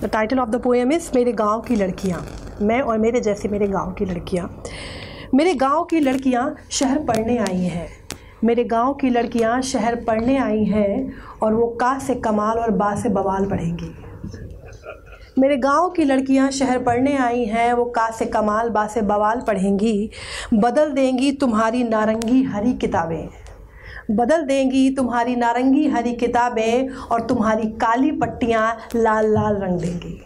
The title of the poem is मेरे गाँव की लड़कियाँ। मैं और मेरे जैसे मेरे गाँव की लड़कियाँ। मेरे गाँव की लड़कियाँ शहर पढ़ने आई हैं। मेरे गाँव की लड़कियाँ शहर पढ़ने आई हैं और वो का से कमाल और बा से बवाल पढ़ेंगी मेरे गाँव की लड़कियाँ शहर पढ़ने आई हैं, वो का से कमाल बा से बवाल पढ़ेंगी बदल देंगी तुम्हारी नारंगी हरी किताबें। बदल देंगी तुम्हारी नारंगी हरी किताबें और तुम्हारी काली पट्टियाँ लाल लाल रंग देंगी।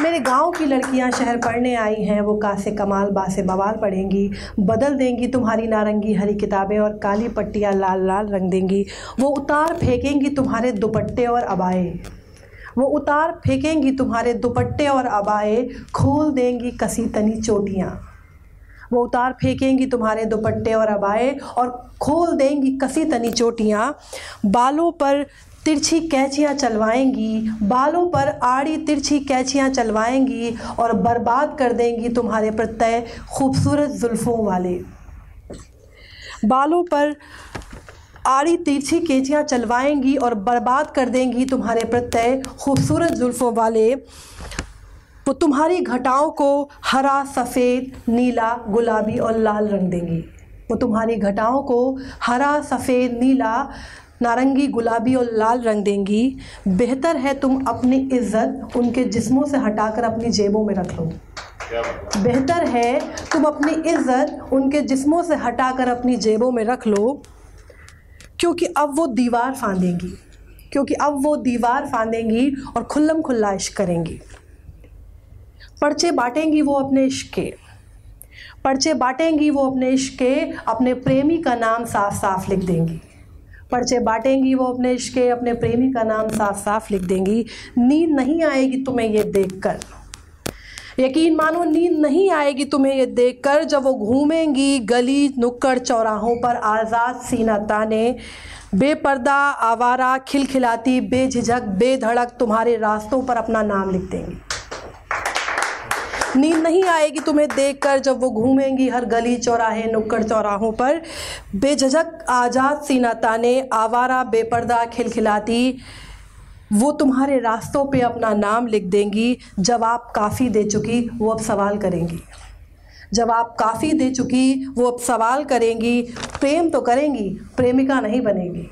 मेरे गाँव की लड़कियाँ शहर पढ़ने आई हैं, वो का से कमाल बा से बवाल पढ़ेंगी। बदल देंगी तुम्हारी नारंगी हरी किताबें और काली पट्टियाँ लाल लाल रंग देंगी। वो उतार फेंकेंगी तुम्हारे दुपट्टे और अबाए। वो उतार फेंकेंगी तुम्हारे दुपट्टे और अबाए। खोल देंगी कसी तनी चोटियाँ। वो उतार फेंकेंगी तुम्हारे दुपट्टे और अबाए और खोल देंगी कसी तनी चोटियाँ। बालों पर तिरछी कैचियाँ चलवाएँगी, बालों पर आड़ी तिरछी कैचियाँ चलवाएँगी और बर्बाद कर देंगी तुम्हारे प्रत्यय खूबसूरत जुल्फ़ों वाले। बालों पर आड़ी तिरछी कैचियाँ चलवाएँगी और बर्बाद कर देंगी तुम्हारे प्रत्यय खूबसूरत जुल्फ़ों वाले। वो तुम्हारी घटाओं को हरा, सफ़ेद, नीला, गुलाबी और लाल रंग देंगी। वो तुम्हारी घटाओं को हरा, सफ़ेद, नीला, नारंगी, गुलाबी और लाल रंग देंगी। बेहतर है तुम अपनी इज़्ज़त उनके जिस्मों से हटाकर अपनी जेबों में रख लो। बेहतर है तुम अपनी इज़्ज़त उनके जिस्मों से हटाकर अपनी जेबों में रख लो, क्योंकि अब वो दीवार फांदेंगी। क्योंकि अब वो दीवार फांदेंगी और खुल्लम खुल्ला इश्क करेंगी। पर्चे बांटेंगी वो अपने इश्क के। पर्चे बांटेंगी वो अपने इश्क के, अपने प्रेमी का नाम साफ़ साफ़ लिख देंगी। पर्चे बांटेंगी वो अपने इश्क के, अपने प्रेमी का नाम साफ़ साफ़ लिख देंगी। नींद नहीं आएगी तुम्हें ये देखकर। यकीन मानो, नींद नहीं आएगी तुम्हें ये देखकर जब वो घूमेंगी गली नुक्कड़ चौराहों पर आज़ाद सीना ताने। बेपर्दा आवारा खिलखिलाती, बेझिझक, बेधड़क तुम्हारे रास्तों पर अपना नाम लिख देंगी। नींद नहीं आएगी तुम्हें देखकर जब वो घूमेंगी हर गली चौराहे, नुक्कड़ चौराहों पर। बेझझक आज़ाद सीना ताने आवारा, बेपर्दा खिलखिलाती, वो तुम्हारे रास्तों पे अपना नाम लिख देंगी। जब आप काफ़ी दे चुकी, वो अब सवाल करेंगी। जब आप काफ़ी दे चुकी, वो अब सवाल करेंगी। प्रेम तो करेंगी, प्रेमिका नहीं बनेगी।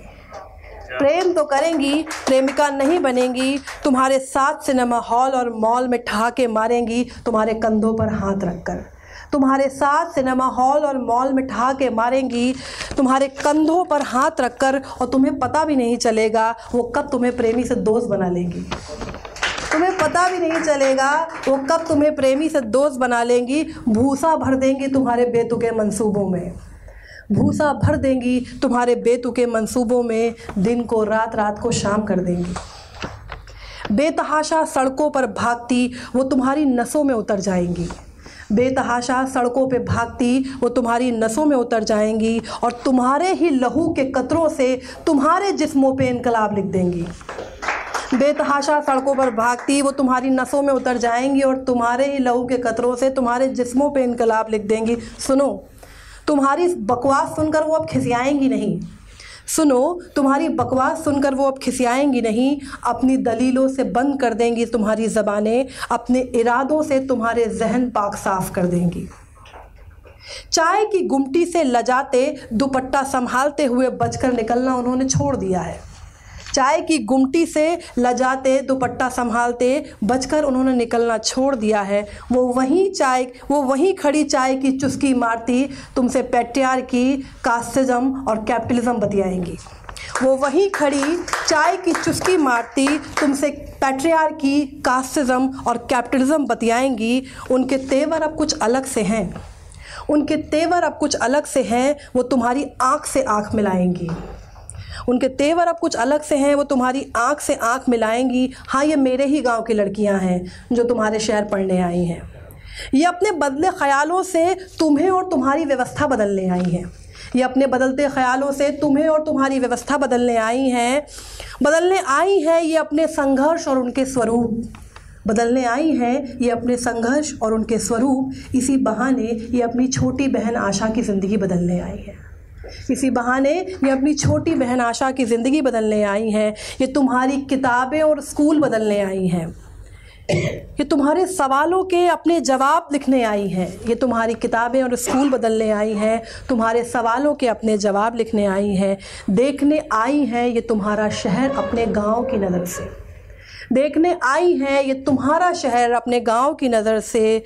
प्रेम तो करेंगी, प्रेमिका नहीं बनेंगी, तुम्हारे साथ सिनेमा हॉल और मॉल में ठहाके मारेंगी, तुम्हारे कंधों पर हाथ रखकर। तुम्हारे साथ सिनेमा हॉल और मॉल में ठहाके मारेंगी, तुम्हारे कंधों पर हाथ रखकर और तुम्हें पता भी नहीं चलेगा वो कब तुम्हें प्रेमी से दोस्त बना लेंगी। तुम्हें पता भी नहीं चलेगा वो कब तुम्हें प्रेमी से दोस्त बना लेंगी, भूसा भर देंगी तुम्हारे बेतुके मंसूबों में। भूसा भर देंगी, तुम्हारे बेतुके मंसूबों में दिन को रात रात को शाम कर देंगी। बेतहाशा सड़कों पर भागती, वो तुम्हारी नसों में उतर जाएँगी। बेतहाशा सड़कों पे भागती, वो तुम्हारी नसों में उतर जाएँगी और तुम्हारे ही लहू के कतरों से तुम्हारे जिस्मों पे इनकलाब लिख देंगी। बेतहाशा सड़कों पर भागती, वो तुम्हारी नसों में उतर जाएँगी और तुम्हारे ही लहू के कतरों से तुम्हारे जिस्मों पे इनकलाब लिख देंगी। सुनो तुम्हारी बकवास सुनकर वो अब खिसियाएँगी नहीं। सुनो, तुम्हारी बकवास सुनकर वो अब खिसियाएँगी नहीं। अपनी दलीलों से बंद कर देंगी तुम्हारी ज़बानें, अपने इरादों से तुम्हारे जहन पाक साफ़ कर देंगी। चाय की गुमटी से लजाते दुपट्टा संभालते हुए बचकर निकलना उन्होंने छोड़ दिया है। चाय की गुमटी से लजाते, दुपट्टा संभालते, बचकर उन्होंने निकलना छोड़ दिया है। वो वहीं चाय, वो वहीं खड़ी चाय की चुस्की मारती, तुमसे पेट्रियार की कास्टिज्म और कैपिटलिज्म बतियाएँगी। वो वहीं खड़ी चाय की चुस्की मारती, तुमसे पैट्रियार की कास्टिज्म और कैपिटलिज्म बतियाएँगी। उनके तेवर अब कुछ अलग से हैं। उनके तेवर अब कुछ अलग से हैं, वो तुम्हारी आँख से आँख मिलाएँगी। उनके तेवर अब कुछ अलग से हैं, वो तुम्हारी आँख से आँख मिलाएँगी। हाँ ये मेरे ही गाँव की लड़कियाँ हैं जो तुम्हारे शहर पढ़ने आई हैं। ये अपने बदले ख्यालों से तुम्हें और तुम्हारी व्यवस्था बदलने आई हैं। ये अपने बदलते ख्यालों से तुम्हें और तुम्हारी व्यवस्था बदलने आई हैं। बदलने आई हैं ये अपने संघर्ष और उनके स्वरूप। बदलने आई हैं ये अपने संघर्ष और उनके स्वरूप। इसी बहाने ये अपनी छोटी बहन आशा की ज़िंदगी बदलने आई है। इसी बहाने ये अपनी छोटी बहन आशा की ज़िंदगी बदलने आई हैं। ये तुम्हारी किताबें और स्कूल बदलने आई हैं। ये तुम्हारे सवालों के अपने जवाब लिखने आई हैं। ये तुम्हारी किताबें और स्कूल बदलने आई हैं। तुम्हारे सवालों के अपने जवाब लिखने आई हैं। देखने आई हैं ये तुम्हारा शहर अपने गाँव की नज़र से। देखने आई हैं ये तुम्हारा शहर अपने गाँव की नज़र से।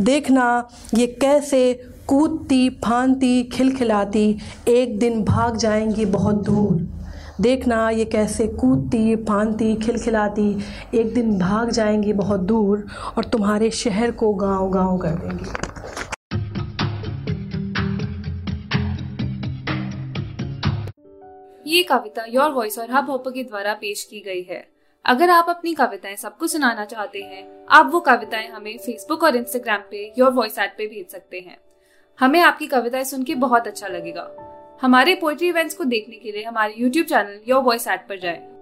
देखना ये कैसे कूदती फानती खिलखिलाती, एक दिन भाग जाएँगी बहुत दूर। देखना ये कैसे कूदती फानती खिलखिलाती, एक दिन भाग जाएँगी बहुत दूर और तुम्हारे शहर को गाँव गाँव कर देंगी। ये कविता योर वॉइस और हब हॉपर के द्वारा पेश की गई है। अगर आप अपनी कविताएँ सबको सुनाना चाहते हैं, आप वो कविताएँ हमें फेसबुक और इंस्टाग्राम पे योर वॉइस ऐप पे भेज सकते हैं। हमें आपकी कविताएँ सुन के बहुत अच्छा लगेगा हमारे पोइट्री इवेंट्स को देखने के लिए हमारे YouTube channel your voice at पर जाएँ।